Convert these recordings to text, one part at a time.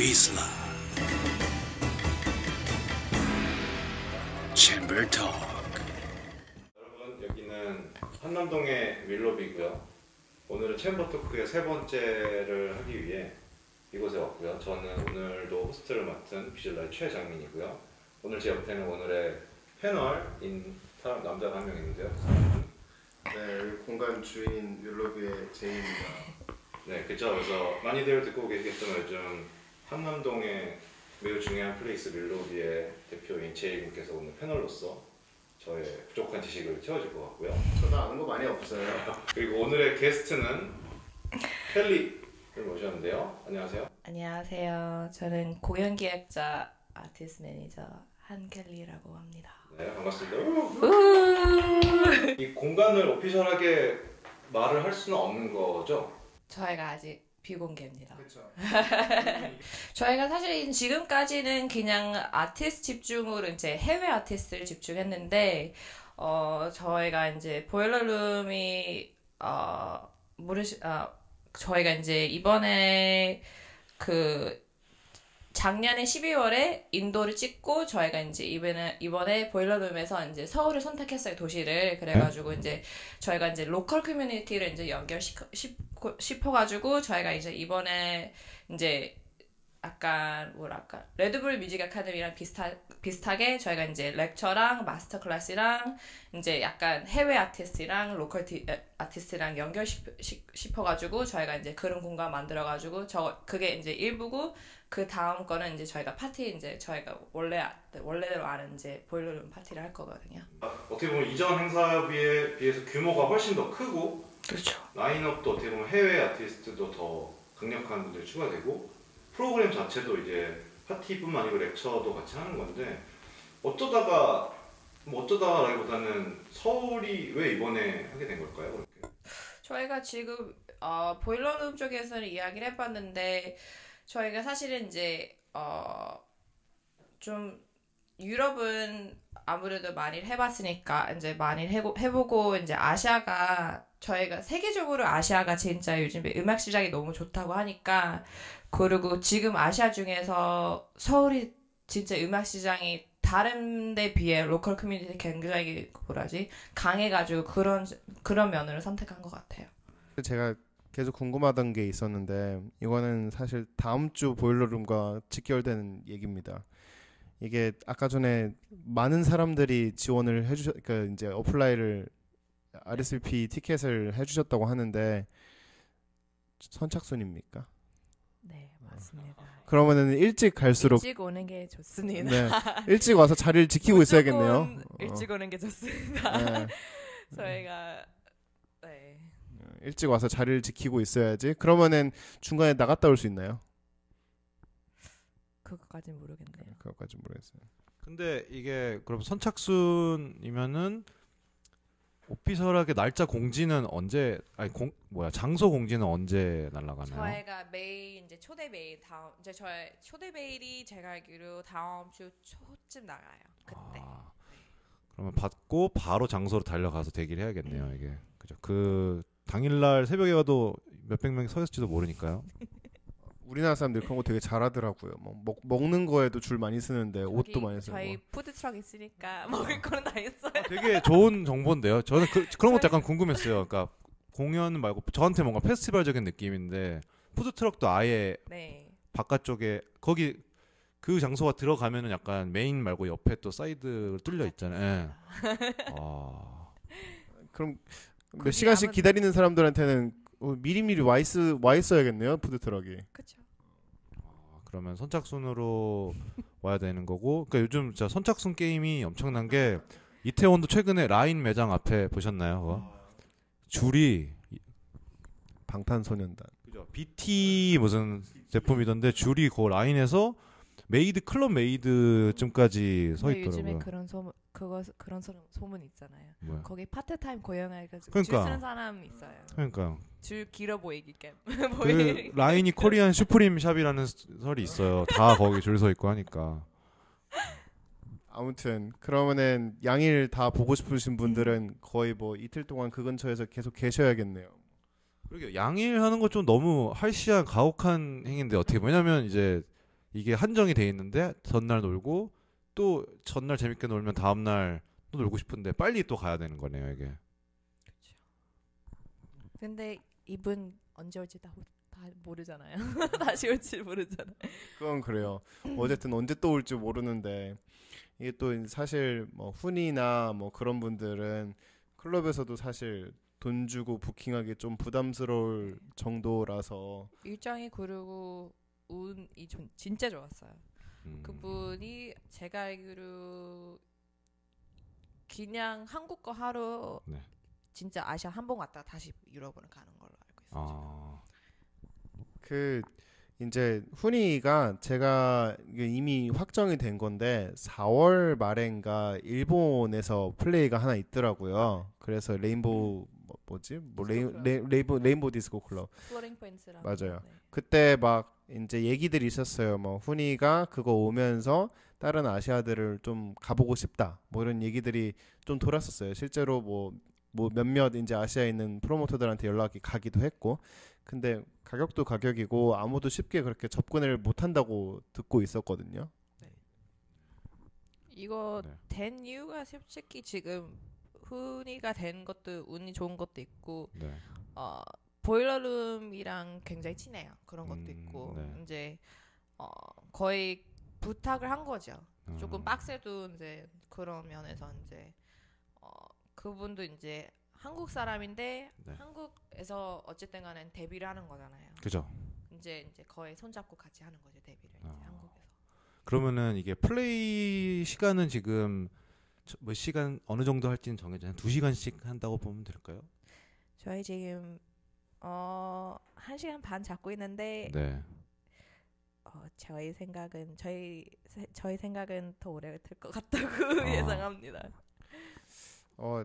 비슬라 챔버 톡 여러분 여기는 한남동의 윌로비고요. 오늘은 챔버 토크의 세 번째를 하기 위해 이곳에 왔고요. 저는 오늘도 호스트를 맡은 비즐라의 최장민이고요. 오늘 제 옆에는 오늘의 패널인 사람 남자가 한 명 있는데요. 네, 여기 공간 주인인 율로비의 제이입니다. 네, 그죠. 그래서 많이들 듣고 계시겠지만 요즘 한남동의 매우 중요한 place 윌로비의 대표인 제이분께서 오늘 패널로서 저의 부족한 지식을 채워줄 것 같고요. 저도 아는 거 많이 없어요. 그리고 오늘의 게스트는 켈리를 모셨는데요. 안녕하세요. 안녕하세요. 저는 공연 기획자 아티스트 매니저 한켈리라고 합니다. 네, 반갑습니다. 우! 이 공간을 오피셜하게 말을 할 수는 없는 거죠? 저희가 아직 비공개입니다. 그렇죠. 저희가 사실 지금까지는 그냥 아티스트 집중으로 이제 해외 아티스트를 집중했는데 어 저희가 이제 보일러룸이 어 모르시 아 저희가 이제 이번에 그 작년에 12월에 인도를 찍고 저희가 이제 이번에 이번에 보일러룸에서 이제 서울을 선택했어요 도시를. 그래가지고 이제 저희가 이제 local community를 이제 연결시켜 싶어가지고 저희가 이제 이번에 이제 약간 뭐랄까 레드불 뮤직 아카데미랑 비슷하, 비슷하게 저희가 이제 lecture랑 master class랑 이제 약간 해외 아티스트랑 local 티, 에, 아티스트랑 연결 싶어가지고 저희가 이제 그런 공간 만들어가지고 저 그게 이제 일부고 그 다음 거는 이제 저희가 파티 이제 저희가 원래 아- 원래대로 아는 이제 보일러룸 파티를 할 거거든요. 아, 어떻게 보면 이전 행사에 비해, 비해서 규모가 훨씬 더 크고 그렇죠. 라인업도 어떻게 보면 해외 아티스트도 더 강력한 분들이 추가되고 프로그램 자체도 이제 파티뿐만 아니고 렉처도 같이 하는 건데 어쩌다가 뭐 어쩌다라기보다는 서울이 왜 이번에 하게 된 걸까요? 그렇게? 저희가 지금 어, 보일러룸 쪽에서는 이야기를 해봤는데 저희가 사실은 이제 어, 좀 유럽은 아무래도 많이 해봤으니까 이제 많이 해보, 해보고 이제 아시아가 저희가 세계적으로 아시아가 진짜 요즘에 음악 시장이 너무 좋다고 하니까 그리고 지금 아시아 중에서 서울이 진짜 음악 시장이 다른 데 비해 local community 굉장히 뭐라지 강해가지고 그런 그런 면으로 선택한 것 같아요. 제가 계속 궁금하던 게 있었는데 이거는 사실 다음 주 보일러룸과 직결되는 얘기입니다. 이게 아까 전에 많은 사람들이 지원을 해주셨, 그 이제 apply를 RSVP 티켓을 해주셨다고 하는데 선착순입니까? 네 맞습니다. 그러면은 일찍 갈수록 일찍 오는 게 좋습니다. 네 일찍 와서 자리를 지키고 있어야겠네요. 일찍 오는 게 좋습니다. 어, 네. 저희가 네. 일찍 와서 자리를 지키고 있어야지. 그러면은 중간에 나갔다 올 수 있나요? 그거까진 모르겠네요. 그것까지 모르겠어요. 근데 이게 그럼 선착순이면은 오피셜하게 날짜 공지는 언제 아니 공 뭐야 장소 공지는 언제 날라가나요? 저희가 메일 이제 초대 메일 다음 이제 저희 초대 메일이 제가 알기로 다음 주 초쯤 나가요. 그때. 아, 그러면 받고 바로 장소로 달려가서 대기를 해야겠네요. 이게 그죠? 그 당일날 새벽에 가도 몇백 명이 서 있을지도 모르니까요. 우리나라 사람들 그런 거 되게 잘하더라고요. 뭐 먹, 먹는 거에도 줄 많이 서는데 옷도 많이 서고. 저희 푸드 트럭 있으니까 먹을 거는 다 있어요. 되게 좋은 정보인데요. 저는 그, 그런 것도 약간 궁금했어요. 그러니까 공연 말고 저한테 뭔가 페스티벌적인 느낌인데 푸드 트럭도 아예 네. 바깥쪽에 거기 그 장소가 들어가면은 약간 메인 말고 옆에 또 사이드 뚫려 있잖아요. 예. 아, 그럼 몇 시간씩 기다리는 사람들한테는 어, 미리미리 와, 있, 와 있어야겠네요. 푸드 트럭이. 그렇죠. 그러면 선착순으로 와야 되는 거고. 그러니까 요즘 진짜 선착순 게임이 엄청난 게 이태원도 최근에 라인 매장 앞에 보셨나요? 그거? 줄이 방탄소년단. 그죠? BT 무슨 제품이던데 줄이 그 라인에서 메이드 클럽 메이드쯤까지 서 근데 요즘에 있더라고요. 그런 소문 그거 그런 소문, 소문 있잖아요. 뭐야? 거기 파트타임 고용해가지고 그러니까. 줄 쓰는 사람 있어요. 그러니까 줄 길어 보이기 게 그 라인이 코리안 슈프림 샵이라는 설이 있어요. 다 거기 줄 서 있고 하니까. 아무튼 그러면은 양일 다 보고 싶으신 분들은 거의 뭐 이틀 동안 그 근처에서 계속 계셔야겠네요. 그러게 양일 하는 거좀 너무 할시한 가혹한 행위인데 어떻게 왜냐면 이제 이게 한정이 돼 있는데 전날 놀고 또 전날 재밌게 놀면 다음 날 또 놀고 싶은데 빨리 또 가야 되는 거네요 이게. 근데 이분 언제 올지 다, 다 모르잖아요. 다시 올지 모르잖아요. 그건 그래요. 어쨌든 언제 또 올지 모르는데 이게 또 사실 뭐 훈이나 뭐 그런 분들은 클럽에서도 사실 돈 주고 부킹하기 좀 부담스러울 정도라서 일정이 그리고 운이 좀 진짜 좋았어요. 음. 그분이 제가 알기로 그냥 한국 거 하루 네. 진짜 아시아 한번 갔다 다시 유럽으로 가는 걸로 알고 있어요. 아, 그 이제 훈이가 제가 이미 확정이 된 건데 4월 말엔가 일본에서 플레이가 하나 있더라고요. 그래서 레인보우 뭐, 뭐지? 뭐 레인 레, 레인보 레인보 디스코 클럽. 플로팅 포인트랑 맞아요. 네. 그때 막 이제 얘기들이 있었어요. 뭐 훈이가 그거 오면서 다른 아시아들을 좀 가보고 싶다. 뭐 이런 얘기들이 좀 돌았었어요. 실제로 뭐 뭐 몇몇 이제 아시아에 있는 프로모터들한테 연락이 가기도 했고. 근데 가격도 가격이고 아무도 쉽게 그렇게 접근을 못 한다고 듣고 있었거든요. 이거 네. 된 이유가 솔직히 지금 훈이가 된 것도 운이 좋은 것도 있고 네. 어 보일러룸이랑 굉장히 친해요. 그런 것도 음, 있고 네. 이제 어 거의 부탁을 한 거죠. 조금 음. 빡세도 이제 그런 면에서 이제 어 그분도 이제 한국 사람인데 네. 한국에서 어쨌든 간에 데뷔를 하는 거잖아요. 그죠. 이제 이제 거의 손잡고 같이 하는 거죠 데뷔를 이제 아. 한국에서. 그러면은 이게 플레이 시간은 지금 저- 몇 시간 어느 정도 할지는 정해져 한 2시간씩 한다고 보면 될까요? 저희 지금 어한 시간 반 잡고 있는데 네. 어, 저희 생각은 저희 세- 저희 생각은 더 오래 될 것 같다고 아. 예상합니다. 어,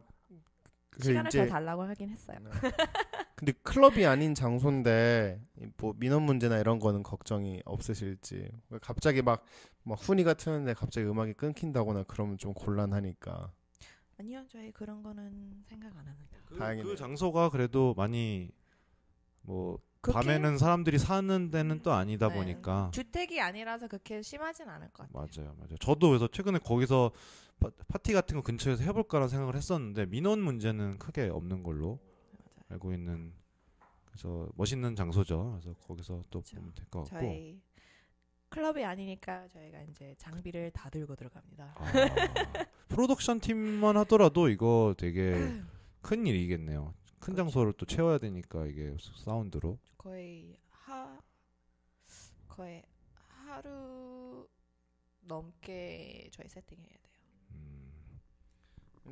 그 시간을 이제- 더 달라고 하긴 했어요. 네. 근데 클럽이 아닌 장소인데 이뭐 민원 문제나 이런 거는 걱정이 없으실지. 갑자기 막 막 훈이가 트는데 갑자기 음악이 끊긴다거나 그러면 좀 곤란하니까. 아니요, 저희 그런 거는 생각 안 합니다. 그, 다행이네요. 그 장소가 그래도 많이 뭐 밤에는 사람들이 사는 데는 또 아니다 네. 보니까 주택이 아니라서 그렇게 심하진 않을 것 같아요. 맞아요, 맞아요. 저도 그래서 최근에 거기서 파, 파티 같은 거 근처에서 해볼까라는 생각을 했었는데 민원 문제는 크게 없는 걸로 맞아요. 알고 있는 그래서 멋있는 장소죠. 그래서 거기서 또 그렇죠. 보면 될 것 같고. 저희 클럽이 아니니까 저희가 이제 장비를 다 들고 들어갑니다. 아, 프로덕션 팀만 하더라도 이거 되게 큰 일이겠네요. 큰 그렇죠. 장소를 또 채워야 되니까 이게 사운드로. 거의 하 거의 하루 넘게 저희 세팅해야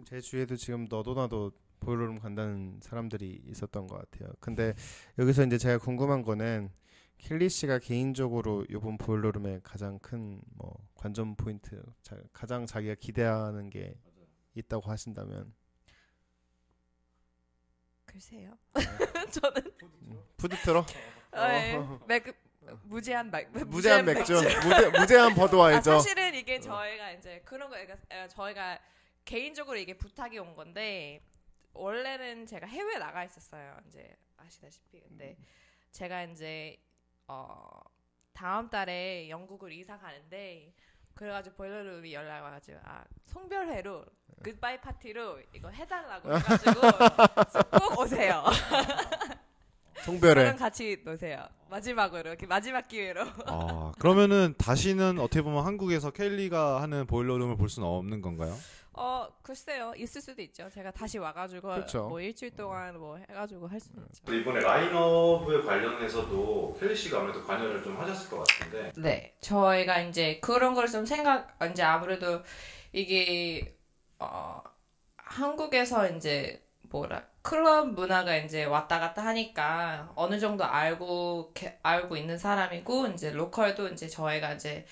제 주위에도 지금 너도 나도 보일러룸 간다는 사람들이 있었던 것 같아요. 근데 여기서 이제 제가 궁금한 거는 켈리 씨가 개인적으로 이번 보일러룸의 가장 큰 뭐 관전 포인트, 자, 가장 자기가 기대하는 게 있다고 하신다면? 글쎄요. 저는 푸드 네, 맥 무제한 맥 무제한 맥주, 무제, 무제한 버드와이저. 아, 사실은 이게 저희가 이제 그런 거 그러니까 에, 저희가 개인적으로 이게 부탁이 온 건데 원래는 제가 해외 나가 있었어요. 이제 아시다시피 근데 제가 이제 어 다음 달에 영국을 이사 가는데 그래가지고 보일러룸이 연락 와가지고 아 송별회로 굿바이 파티로 이거 해달라고 해가지고 그래서 꼭 오세요. 송별회. 같이 노세요. 마지막으로 이렇게 마지막 기회로. 아 그러면은 다시는 어떻게 보면 한국에서 켈리가 하는 보일러룸을 볼 수는 없는 건가요? 어 글쎄요 있을 수도 있죠. 제가 다시 와가지고 그쵸. 뭐 일주일 동안 뭐 해가지고 할 수는 있죠. 이번에 라인업에 관련해서도 켈리 씨가 아무래도 관여를 좀 하셨을 것 같은데 네, 저희가 이제 그런 걸 좀 생각 이제 아무래도 이게 어 한국에서 이제 뭐라 클럽 문화가 이제 왔다 갔다 하니까 어느 정도 알고 게- 알고 있는 사람이고 이제 local도 이제 저희가 이제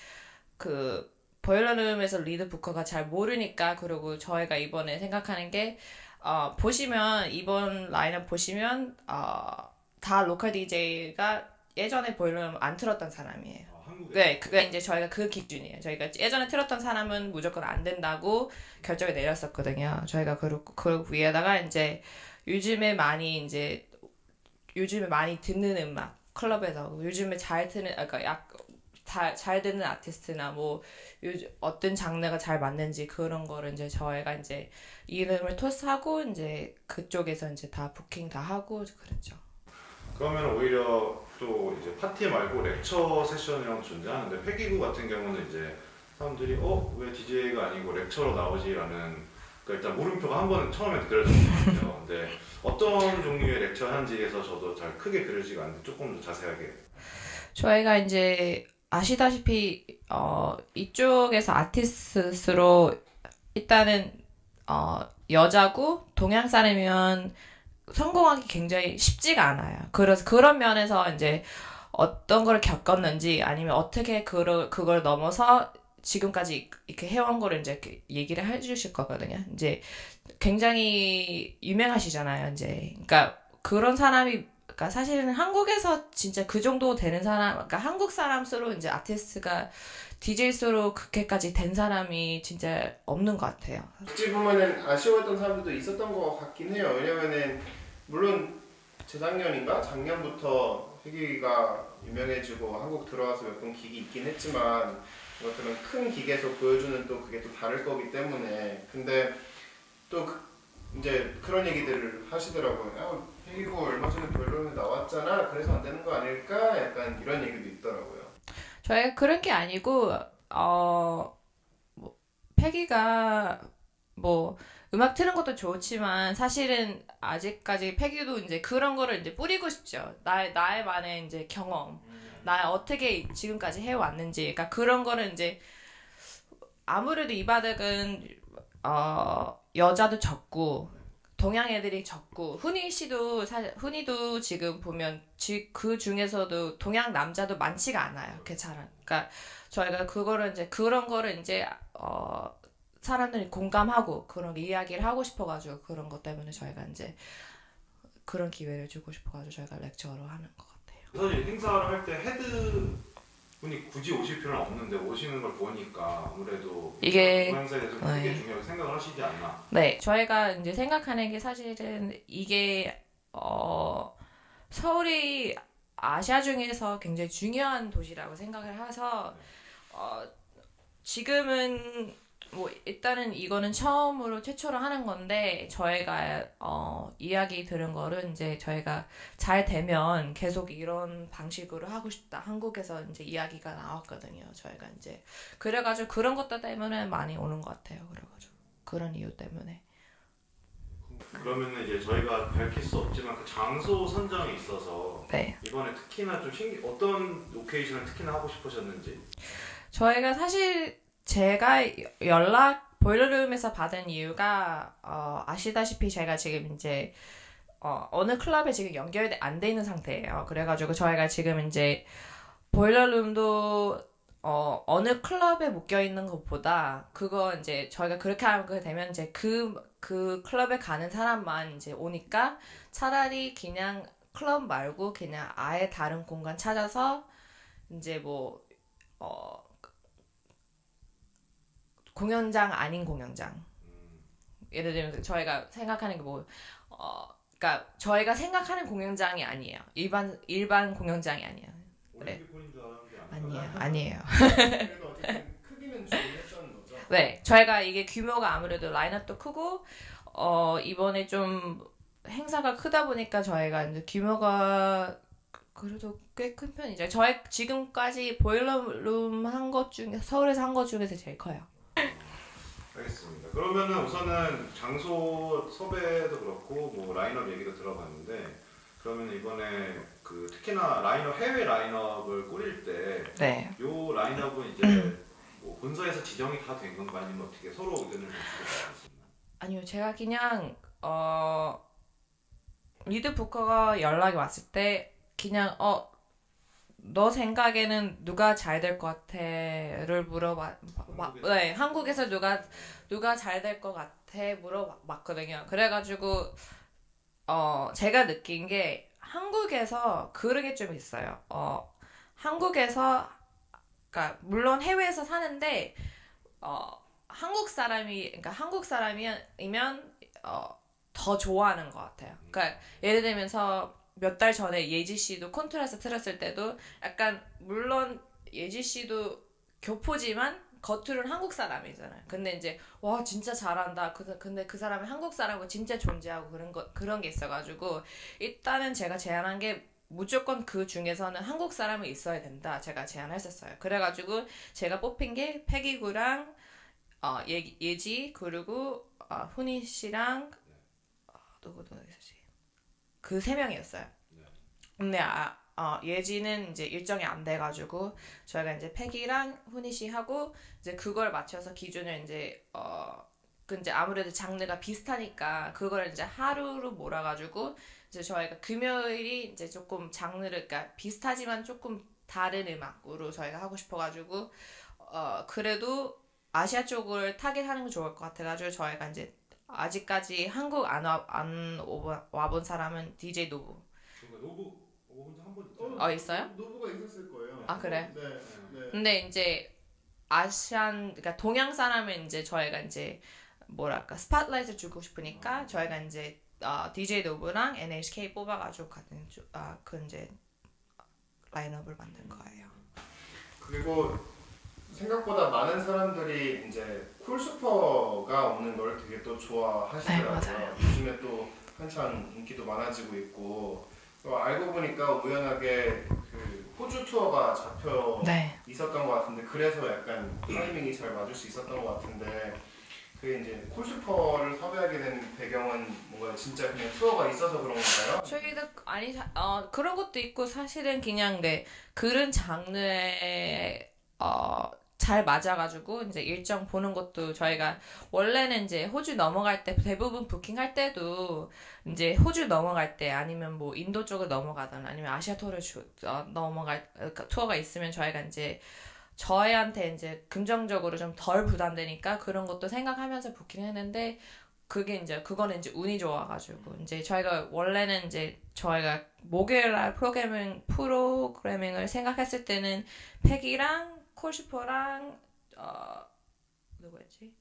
그 보일러룸에서 lead booker가 잘 모르니까 그리고 저희가 이번에 생각하는 게 어, 보시면 이번 라인업 보시면 어, 다 로컬 DJ가 예전에 보일러룸 안 틀었던 사람이에요. 어, 한국에 네, 그게 이제 저희가 그 기준이에요. 저희가 예전에 틀었던 사람은 무조건 안 된다고 결정을 내렸었거든요. 저희가 그, 그 위에다가 이제 요즘에 많이 이제 요즘에 많이 듣는 음악 클럽에서 요즘에 잘 트는 아까 약 다, 잘 되는 아티스트나 뭐 요즘 어떤 장르가 잘 맞는지 그런 거를 이제 저희가 이제 이름을 토스하고 이제 그쪽에서 이제 다 부킹 다 하고 그랬죠. 그러면 오히려 또 이제 파티 말고 lecture session이랑 존재하는데 회기구 같은 경우는 이제 사람들이 어 왜 DJ가 아니고 lecture로 나오지라는 그 일단 물음표가 한 번은 처음에 그려졌거든요. 근데 어떤 종류의 lecture 하는지에서 저도 잘 크게 그려지가 않는데 조금 더 자세하게 저희가 이제 아시다시피 어 이쪽에서 아티스트로 일단은 어 여자고 동양 사람이면 성공하기 굉장히 쉽지가 않아요. 그래서 그런 면에서 이제 어떤 걸 겪었는지 아니면 어떻게 그걸 그걸 넘어서 지금까지 이렇게 해온 거를 이제 얘기를 해주실 거거든요. 이제 굉장히 유명하시잖아요. 이제 그러니까 그런 사람이 그러니까 사실은 한국에서 진짜 그 정도 되는 사람, 그러니까 한국 사람수로 이제 아티스트가 DJ수로 그렇게까지 된 사람이 진짜 없는 것 같아요. 어찌 보면은 아쉬웠던 사람들도 있었던 것 같긴 해요. 왜냐면은 물론 재작년인가 작년부터 회기가 유명해지고 한국 들어와서 몇 번 기기 있긴 했지만 이것들은 큰 기계에서 보여주는 또 그게 또 다를 거기 때문에 근데 또 그- 이제 그런 얘기들을 하시더라고요. 아, 회기고 얼마 전에 별로에 나왔잖아. 그래서 안 되는 거 아닐까? 약간 이런 얘기도 있더라고요. 저희가 그런 게 아니고 어 뭐, 패기가 뭐 음악 트는 것도 좋지만 사실은 아직까지 패기도 이제 그런 거를 이제 뿌리고 싶죠. 나의 나의 만의 이제 경험, 나 어떻게 지금까지 해왔는지, 그러니까 그런 거를 이제 아무래도 이 바닥은 어 여자도 적고 동양 애들이 적고 훈이 씨도 사실 훈이도 지금 보면 지, 그 중에서도 동양 남자도 많지가 않아요. 괜찮아. 그러니까 저희가 그거를 이제 그런 거를 이제 어 사람들이 공감하고 그런 이야기를 하고 싶어가지고 그런 것 때문에 저희가 이제 그런 기회를 주고 싶어가지고 저희가 lecture로 하는 것 같아요. 사실 행사를 할 때 헤드 분이 굳이 오실 필요는 없는데 오시는 걸 보니까 아무래도 이게- 그 행사에 대해서 크게 네. 중요하게 생각을 하시지 않나. 네, 저희가 이제 생각하는 게 사실은 이게 어 서울이 아시아 중에서 굉장히 중요한 도시라고 생각을 해서 어 지금은 뭐 일단은 이거는 처음으로 최초로 하는 건데 저희가 어 이야기 들은 거는 이제 저희가 잘 되면 계속 이런 방식으로 하고 싶다. 한국에서 이제 이야기가 나왔거든요 저희가 이제. 그래가지고 그런 것들 때문에 많이 오는 것 같아요 그래가지고. 그런 이유 때문에. 그러면은 이제 저희가 밝힐 수 없지만 그 장소 선정에 있어서 네. 이번에 특히나 좀 신기 어떤 로케이션을 특히나 하고 싶으셨는지? 저희가 사실 제가 연락 Boiler Room에서 받은 이유가 어, 아시다시피 제가 지금 이제 어, 어느 클럽에 지금 연결이 안 돼 있는 상태예요. 그래가지고 저희가 지금 이제 Boiler Room도 어, 어느 클럽에 묶여 있는 것보다 그거 이제 저희가 그렇게 하게 되면 이제 그, 그 클럽에 가는 사람만 이제 오니까 차라리 그냥 클럽 말고 그냥 아예 다른 공간 찾아서 이제 뭐, 어, 공연장 아닌 공연장. 예를 들면 저희가 생각하는 게 뭐, 어, 그러니까 저희가 생각하는 공연장이 아니에요. 일반 일반 공연장이 아니에요. 네. 아니에요, 아니에요. 네, 저희가 이게 규모가 아무래도 라인업도 크고 어 이번에 좀 행사가 크다 보니까 저희가 이제 규모가 그래도 꽤 큰 편이죠. 저희 지금까지 보일러룸 한 것 중에 서울에서 한 것 중에서 제일 커요. 알겠습니다. 그러면은 우선은 장소 섭외도 그렇고 뭐 라인업 얘기도 들어봤는데 그러면 이번에 그 특히나 라인업 해외 라인업을 꾸릴 때 네. 요 라인업은 이제 뭐 본사에서 지정이 다 된 건가 아니면 어떻게 서로 의견을? 아니요, 제가 그냥 어 리드 부커가 연락이 왔을 때 그냥 어 너 생각에는 누가 잘 될 것 같아?를 물어봐. 마, 네, 한국에서 누가 누가 잘 될 것 같아 물어봤거든요. 그래가지고 어 제가 느낀 게 한국에서 그런 게 좀 있어요. 어 한국에서 그러니까 물론 해외에서 사는데 어 한국 사람이 그러니까 한국 사람이면 어, 더 좋아하는 것 같아요. 그러니까 예를 들면서 몇 달 전에 예지 씨도 콘트라스 틀었을 때도 약간 물론 예지 씨도 교포지만 겉으로는 한국 사람이잖아요. 근데 이제 와 진짜 잘한다. 그, 근데 그 사람이 한국 사람이고 진짜 존재하고 그런 거 그런 게 있어가지고 일단은 제가 제안한 게 무조건 그 중에서는 한국 사람이 있어야 된다. 제가 제안했었어요. 그래가지고 제가 뽑힌 게 패기구랑 어, 예, 예지 그리고 어, 훈이 씨랑 어, 누구 누구? 그 세 명이었어요. 근데 아, 어, 예지는 이제 일정이 안 돼가지고 저희가 이제 패기랑 훈이 씨 하고 이제 그걸 맞춰서 기준을 이제 어. 그 이제 아무래도 장르가 비슷하니까 그걸 이제 하루로 몰아가지고 이제 저희가 금요일이 이제 조금 장르를 그러니까 비슷하지만 조금 다른 음악으로 저희가 하고 싶어가지고 어 그래도 아시아 쪽을 target하는 게 좋을 것 같아가지고 저희가 이제 아직까지 한국 안 와안 와본 사람은 DJ Nobu Nobu 혼자 한번 어 있어요? Nobu가 있었을 거예요. 아 그래? 네. 네. 근데 이제 Asian 그러니까 동양 사람은 이제 저희가 이제 뭐랄까 spotlight를 주고 싶으니까 저희가 이제 어, DJ Nobu랑 NHK 뽑아가지고 같은 주- 아, 그 이제 라인업을 만든 거예요. 그리고 생각보다 많은 사람들이 이제 Call Super가 오는 걸 되게 또 좋아하시더라고요. 네. 요즘에 또 한창 인기도 많아지고 있고 또 알고 보니까 우연하게 그 호주 투어가 잡혀 네. 있었던 것 같은데 그래서 약간 타이밍이 잘 맞을 수 있었던 것 같은데 그 이제 Call Super를 섭외하게 된 배경은 뭔가 진짜 그냥 투어가 있어서 그런 건가요? 저희도 아니 사- 어 그런 것도 있고 사실은 그냥 네 그런 장르에 어 잘 맞아가지고 이제 일정 보는 것도 저희가 원래는 이제 호주 넘어갈 때 대부분 부킹할 때도 이제 호주 넘어갈 때 아니면 뭐 인도 쪽을 넘어가든 아니면 아시아 투어를 주, 어, 넘어갈 어, 투어가 있으면 저희가 이제 저희한테 이제 긍정적으로 좀 덜 부담되니까 그런 것도 생각하면서 부킹했는데 그게 이제 그거는 이제 운이 좋아가지고 이제 저희가 원래는 이제 저희가 목요일 날 프로그래밍 프로그래밍을 생각했을 때는 팩이랑 콜슈퍼랑 어 누구였지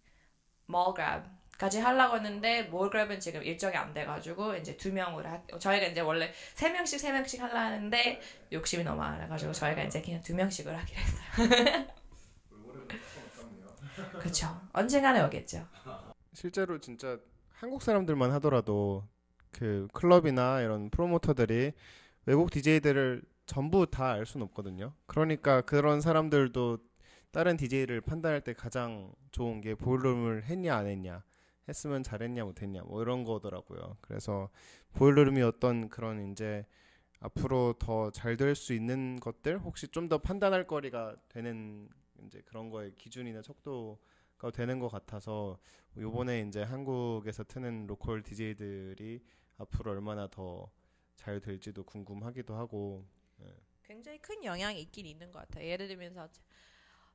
멀그랩 까지 하려고 했는데 몰그랩은 지금 일정이 안 돼가지고 이제 두 명으로 하, 저희가 이제 원래 세 명씩 세 명씩 하려 하는데 욕심이 너무 많아가지고 저희가 이제 그냥 두 명씩으로 하기로 했어요. 그렇죠. 언젠가는 오겠죠. 실제로 진짜 한국 사람들만 하더라도 그 클럽이나 이런 프로모터들이 외국 DJ들을 전부 다 알 수는 없거든요. 그러니까 그런 사람들도 다른 DJ를 판단할 때 가장 좋은 게 보일러룸을 했냐 안 했냐 했으면 잘했냐 못했냐 뭐 이런 거더라고요. 그래서 보일러룸이 어떤 그런 이제 앞으로 더 잘 될 수 있는 것들 혹시 좀 더 판단할 거리가 되는 이제 그런 거의 기준이나 척도가 되는 것 같아서 요번에 이제 한국에서 트는 로컬 DJ들이 앞으로 얼마나 더 잘 될지도 궁금하기도 하고 굉장히 큰 영향이 있긴 있는 것 같아요. 예를 들면서 재-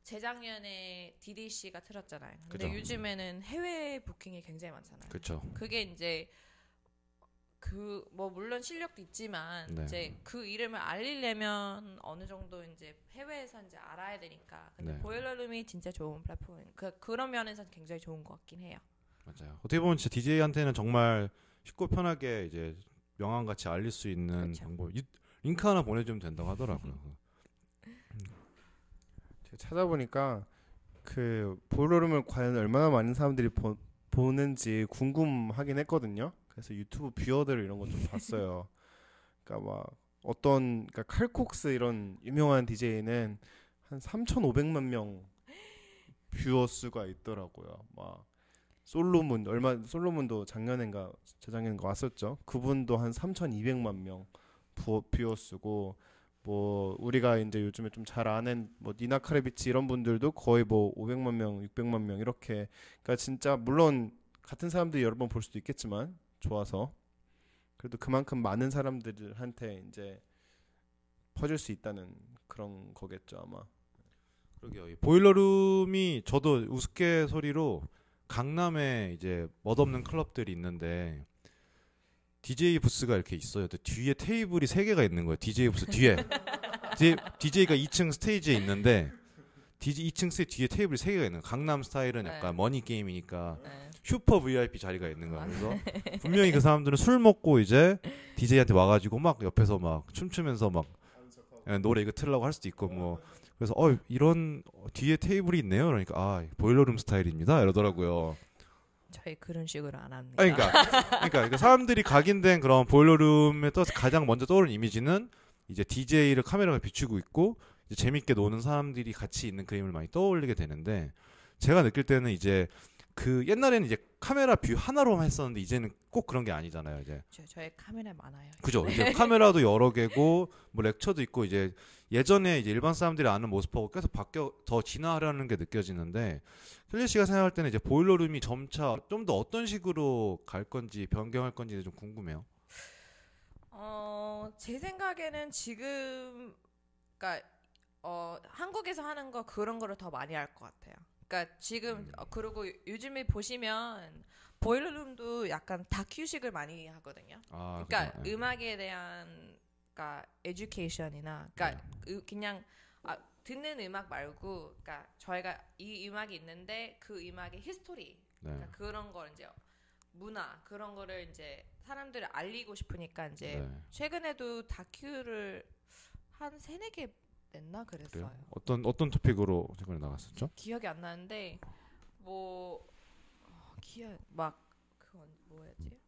재작년에 DDC가 틀었잖아요. 근데 그죠. 요즘에는 해외 부킹이 굉장히 많잖아요. 그렇죠. 그게 이제 그 뭐 물론 실력도 있지만 네. 이제 그 이름을 알리려면 어느 정도 이제 해외에서 이제 알아야 되니까. 근데 네. 보일러룸이 진짜 좋은 플랫폼. 그 그런 면에서 굉장히 좋은 것 같긴 해요. 맞아요. 어떻게 보면 진짜 DJ한테는 정말 쉽고 편하게 이제 명함 같이 알릴 수 있는 그렇죠. 방법. 이, 링크 하나 보내주면 된다고 하더라고요. 제가 찾아보니까 그 보일러룸을 과연 얼마나 많은 사람들이 보, 보는지 궁금하긴 했거든요. 그래서 유튜브 뷰어들 이런 거 좀 봤어요. 그러니까 막 어떤 그러니까 칼콕스 이런 유명한 DJ는 한 3,500만 명 viewer 수가 있더라고요. 막 Solomun 얼마 Solomun도 작년인가 재작년인가 왔었죠. 그분도 한 3,200만 명 부- viewer 수고 뭐 우리가 이제 요즘에 좀 잘 아는 뭐 Nina Kraviz 이런 분들도 거의 뭐 500만 명, 600만 명 이렇게 그러니까 진짜 물론 같은 사람들이 여러 번 볼 수도 있겠지만 좋아서 그래도 그만큼 많은 사람들한테 이제 퍼질 수 있다는 그런 거겠죠 아마. 그러게요. 이 Boiler Room이 저도 우스갯소리로 강남에 이제 멋없는 클럽들이 있는데 DJ 부스가 이렇게 있어요. 근데 뒤에 테이블이 세 개가 있는 거예요. DJ 부스 뒤에. DJ가 2층 스테이지에 있는데 DJ 2층 스테이지 뒤에 테이블이 세 개가 있는 거예요. 강남 스타일은 네. 약간 money game이니까 네. super VIP 자리가 있는 거야. 그래서 분명히 그 사람들은 술 먹고 이제 DJ한테 와가지고 막 옆에서 막 춤추면서 막 예, 노래 이거 틀라고 할 수도 있고 뭐 그래서 어 이런 어, 뒤에 테이블이 있네요. 그러니까 아 Boiler Room 스타일입니다. 이러더라고요. 저희 그런 식으로 안 합니다. 그러니까, 그러니까, 그러니까 사람들이 각인된 그런 Boiler Room에 떠 가장 먼저 떠오르는 이미지는 이제 DJ를 카메라가 비추고 있고 재밌게 노는 사람들이 같이 있는 그림을 많이 떠올리게 되는데 제가 느낄 때는 이제 그 옛날에는 이제 카메라 view 하나로만 했었는데 이제는 꼭 그런 게 아니잖아요. 이제 저, 저의 카메라 많아요. 그죠? 이제 카메라도 여러 개고 뭐 렉처도 있고 이제 예전에 이제 일반 사람들이 아는 모습하고 계속 바뀌어 더 진화하려는 게 느껴지는데 켈리 씨가 생각할 때는 이제 보일러룸이 점차 좀 더 어떤 식으로 갈 건지 변경할 건지 좀 궁금해요. 어, 제 생각에는 지금, 그러니까 어, 한국에서 하는 거 그런 거를 더 많이 할 것 같아요. 그러니까 지금 음. 어, 그리고 요즘에 보시면 Boiler Room도 약간 다큐식을 많이 하거든요. 아, 그러니까? 예. 음악에 대한 그러니까 education이나 그러니까 네. 으- 그냥 아, 듣는 음악 말고 그러니까 저희가 이 음악이 있는데 그 음악의 history 네. 그러니까 그런 걸 이제 문화 그런 거를 이제 사람들을 알리고 싶으니까 이제 네. 최근에도 다큐를 한 세네 개 냈나 그랬어요. 그래요? 어떤 어떤 토픽으로 최근에 나갔었죠? 기억이 안 나는데 뭐 어, 기억 막 그건 뭐였지?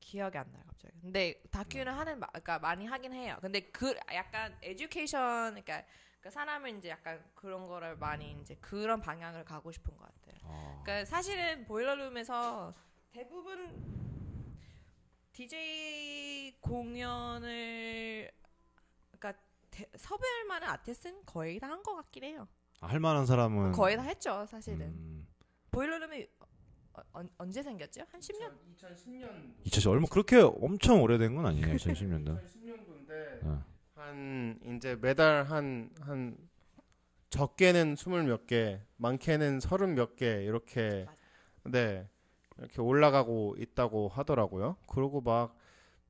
기억이 안 나요 갑자기. 근데 다큐는 하는 마, 그러니까 많이 하긴 해요. 근데 그 약간 에듀케이션 그러니까 그 사람은 이제 약간 그런 거를 많이 이제 그런 방향을 가고 싶은 것 같아요. 아, 그러니까 사실은 보일러룸에서 대부분 DJ 공연을 대- 섭외할 만한 아티스트는 거의 다 한 것 같긴 해요. 아, 할 만한 사람은 거의 다 했죠, 사실은. 음, 보일러룸이 어, 언, 언제 생겼죠? 한 10년? 2010년 2000 얼마 그렇게 엄청 오래된 건 아니에요. 2010년도. 2010년도인데 네. 한 이제 매달 한 한 적게는 스물 몇 개, 많게는 서른 몇 개 이렇게 맞아요. 네 이렇게 올라가고 있다고 하더라고요. 그리고 막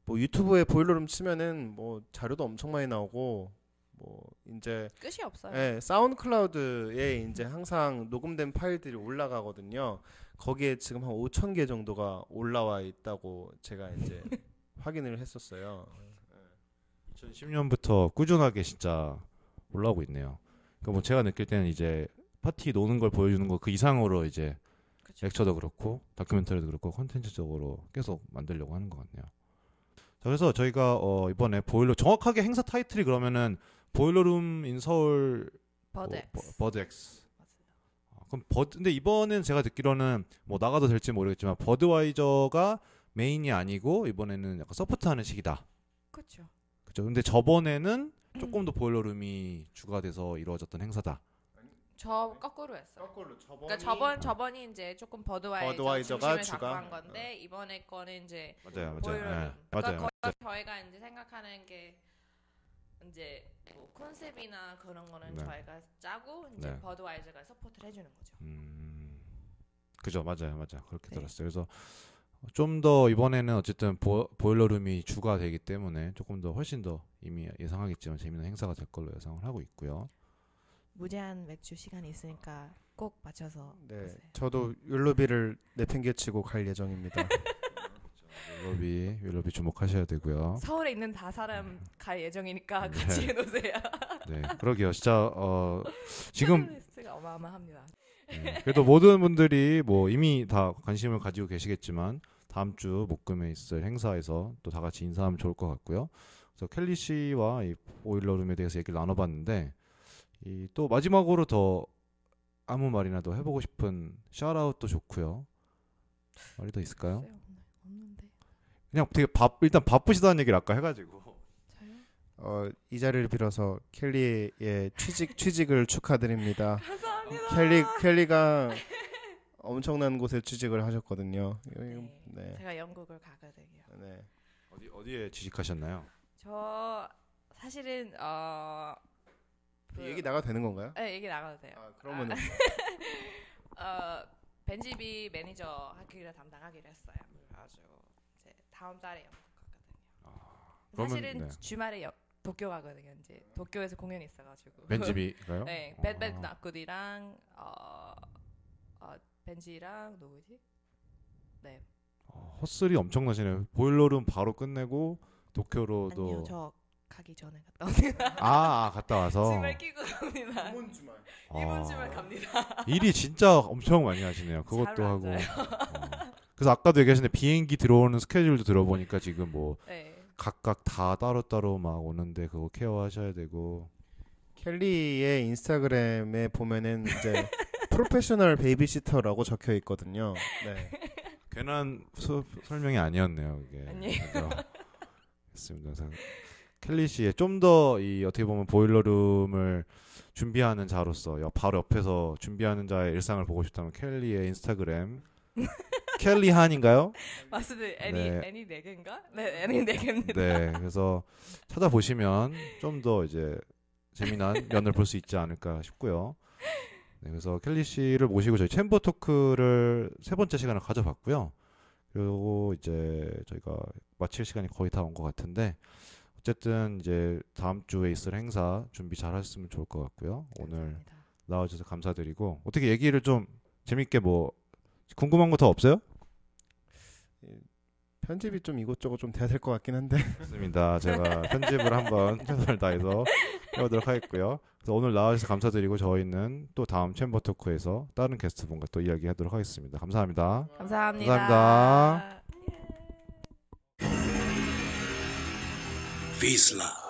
뭐 유튜브에 Boiler Room 치면은 뭐 자료도 엄청 많이 나오고 뭐 이제 끝이 없어요. 예, SoundCloud에 이제 항상 녹음된 파일들이 올라가거든요. 거기에 지금 한 5천 개 정도가 올라와 있다고 제가 이제 확인을 했었어요. 2010년부터 꾸준하게 진짜 올라오고 있네요. 그러니까 뭐 제가 느낄 때는 이제 파티 노는 걸 보여주는 거 그 이상으로 이제 그쵸. lecture도 그렇고 다큐멘터리도 그렇고 콘텐츠적으로 계속 만들려고 하는 것 같네요. 자 그래서 저희가 어 이번에 보일러 정확하게 행사 타이틀이 그러면은 Boiler Room in 서울 BUD 뭐, X. 버- BUDX. 맞아요. 아, 그럼 BUD 근데 이번엔 제가 듣기로는 뭐 나가도 될지 모르겠지만 Budweiser가 메인이 아니고 이번에는 약간 support하는 식이다. 그렇죠. 그죠? 근데 저번에는 조금 더 Boiler Room이 주가 돼서 이루어졌던 행사다. 저 거꾸로 했어요. 거꾸로 저번이 그러니까 저번 저번이 이제 조금 Budweiser Budweiser가 중심을 주가? 잡고 한 건데 이번에 거는 이제 맞아요, 맞아요. Boiler Room. 예, 그러니까 맞아요. 거의 저희가 이제 생각하는 게 이제 뭐 concept이나 그런 거는 네. 저희가 짜고 이제 네. Budweiser가 support를 해주는 거죠. 음, 그죠, 맞아요, 맞아요. 그렇게 네. 들었어요. 그래서 좀 더 이번에는 어쨌든 보, Boiler Room이 주가 되기 때문에 조금 더 훨씬 더 이미 예상하겠지만 재밌는 행사가 될 걸로 예상을 하고 있고요. 무제한 맥주 시간이 있으니까 꼭 맞춰서 네, 보세요. 저도 율로비를 내팽개치고 갈 예정입니다. 윌러비, 윌러비 주목하셔야 되고요. 서울에 있는 다 사람 갈 예정이니까 네. 같이 해놓으세요. 네, 그러게요. 진짜 어, 지금 리스트가 어마어마합니다. 네, 그래도 모든 분들이 뭐 이미 다 관심을 가지고 계시겠지만 다음 주 목금에 있을 행사에서 또 다 같이 인사하면 좋을 것 같고요. 그래서 켈리 씨와 이 보일러룸에 대해서 얘기를 나눠봤는데 이 또 마지막으로 더 아무 말이나 더 해보고 싶은 샤라웃도 좋고요. 말이 더 있을까요? 없는데. 그냥 되게 바, 일단 바쁘시다는 얘기를 아까 해가지고? 어, 이 자리를 빌어서 켈리의 취직 취직을 축하드립니다. 감사합니다. 켈리 켈리가 엄청난 곳에 취직을 하셨거든요. 네. 네. 제가 영국을 가거든요. 네. 어디 어디에 취직하셨나요? 저 사실은 어 그- 얘기 나가도 되는 건가요? 네, 얘기 나가도 돼요. 아, 그러면 어 벤지비 매니저 하기를 담당하기로 했어요. 이제 다음 달에 영국 가거든요. 그러면, 사실은 네. 주말에 여, 도쿄 가거든요. 이제 도쿄에서 공연이 있어가지고. 벤집이가요? 네, 아. 벤벤 나쿠디랑 어, 어 벤지랑 누구지? 네. 어, 헛슬이 엄청나시네요. 보일러룸 바로 끝내고 도쿄로도 아니요, 저 가기 전에 갔다 옵니다. 아, 아, 갔다 와서 짐을 끼고 갑니다. 이번 주말. 이번 아, 주말 갑니다. 일이 진짜 엄청 많이 하시네요. 그것도 하고. 어. 그래서 아까도 얘기하셨는데 비행기 들어오는 스케줄도 들어보니까 지금 뭐 네. 각각 다 따로따로 막 오는데 그거 care하셔야 되고 켈리의 인스타그램에 보면은 이제 프로페셔널 베이비시터라고 적혀 있거든요. 네. 괜한 수- 설명이 아니었네요. 이게. 아니에요. 됐습니다. 그래서 켈리 씨의 좀 더 이 어떻게 보면 보일러룸을 준비하는 자로서 여- 바로 옆에서 준비하는 자의 일상을 보고 싶다면 켈리의 인스타그램 켈리 한인가요? 맞습니다. 애니 네. 애니 네 개인가? 네, 애니 네 개입니다. 네. 그래서 찾아보시면 좀 더 이제 재미난 면을 볼 수 있지 않을까 싶고요. 네, 그래서 켈리 씨를 모시고 저희 챔버 토크를 세 번째 시간을 가져봤고요. 그리고 이제 저희가 마칠 시간이 거의 다 온 것 같은데 어쨌든 이제 다음 주에 있을 행사 준비 잘 하셨으면 좋을 것 같고요. 오늘 감사합니다. 나와주셔서 감사드리고 어떻게 얘기를 좀 재밌게 뭐 궁금한 거 더 없어요? 편집이 좀 이것저것 좀 돼야 될 것 같긴 한데. 좋습니다. 제가 편집을 한번 최선을 다해서 해보도록 하겠고요. 그래서 오늘 나와주셔서 감사드리고 저희는 또 다음 챔버 토크에서 다른 게스트분과 또 이야기하도록 하겠습니다. 감사합니다. 감사합니다. 감사합니다. Vizsla.